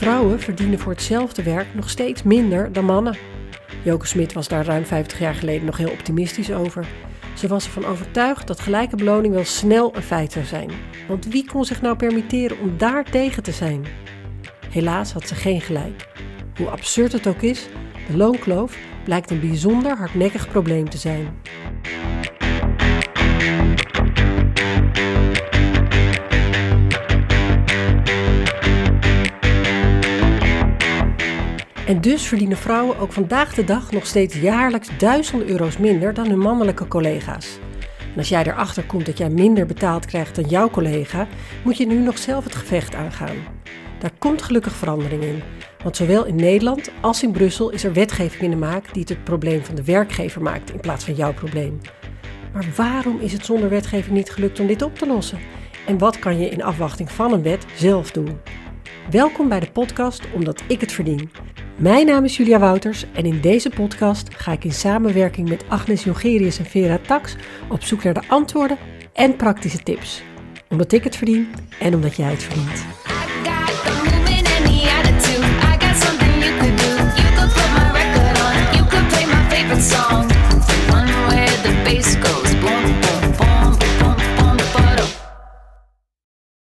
vrouwen verdienen voor hetzelfde werk nog steeds minder dan mannen. Joke Smit was daar ruim 50 jaar geleden nog heel optimistisch over. Ze was ervan overtuigd dat gelijke beloning wel snel een feit zou zijn. Want wie kon zich nou permitteren om daar tegen te zijn? Helaas had ze geen gelijk. Hoe absurd het ook is, de loonkloof blijkt een bijzonder hardnekkig probleem te zijn. En dus verdienen vrouwen ook vandaag de dag nog steeds jaarlijks duizenden euro's minder dan hun mannelijke collega's. En als jij erachter komt dat jij minder betaald krijgt dan jouw collega, moet je nu nog zelf het gevecht aangaan. Daar komt gelukkig verandering in. Want zowel in Nederland als in Brussel is er wetgeving in de maak die het het probleem van de werkgever maakt in plaats van jouw probleem. Maar waarom is het zonder wetgeving niet gelukt om dit op te lossen? En wat kan je in afwachting van een wet zelf doen? Welkom bij de podcast Omdat ik het verdien. Mijn naam is Julia Wouters en in deze podcast ga ik in samenwerking met Agnes Jongerius en Vera Tax op zoek naar de antwoorden en praktische tips. Omdat ik het verdien en omdat jij het verdient.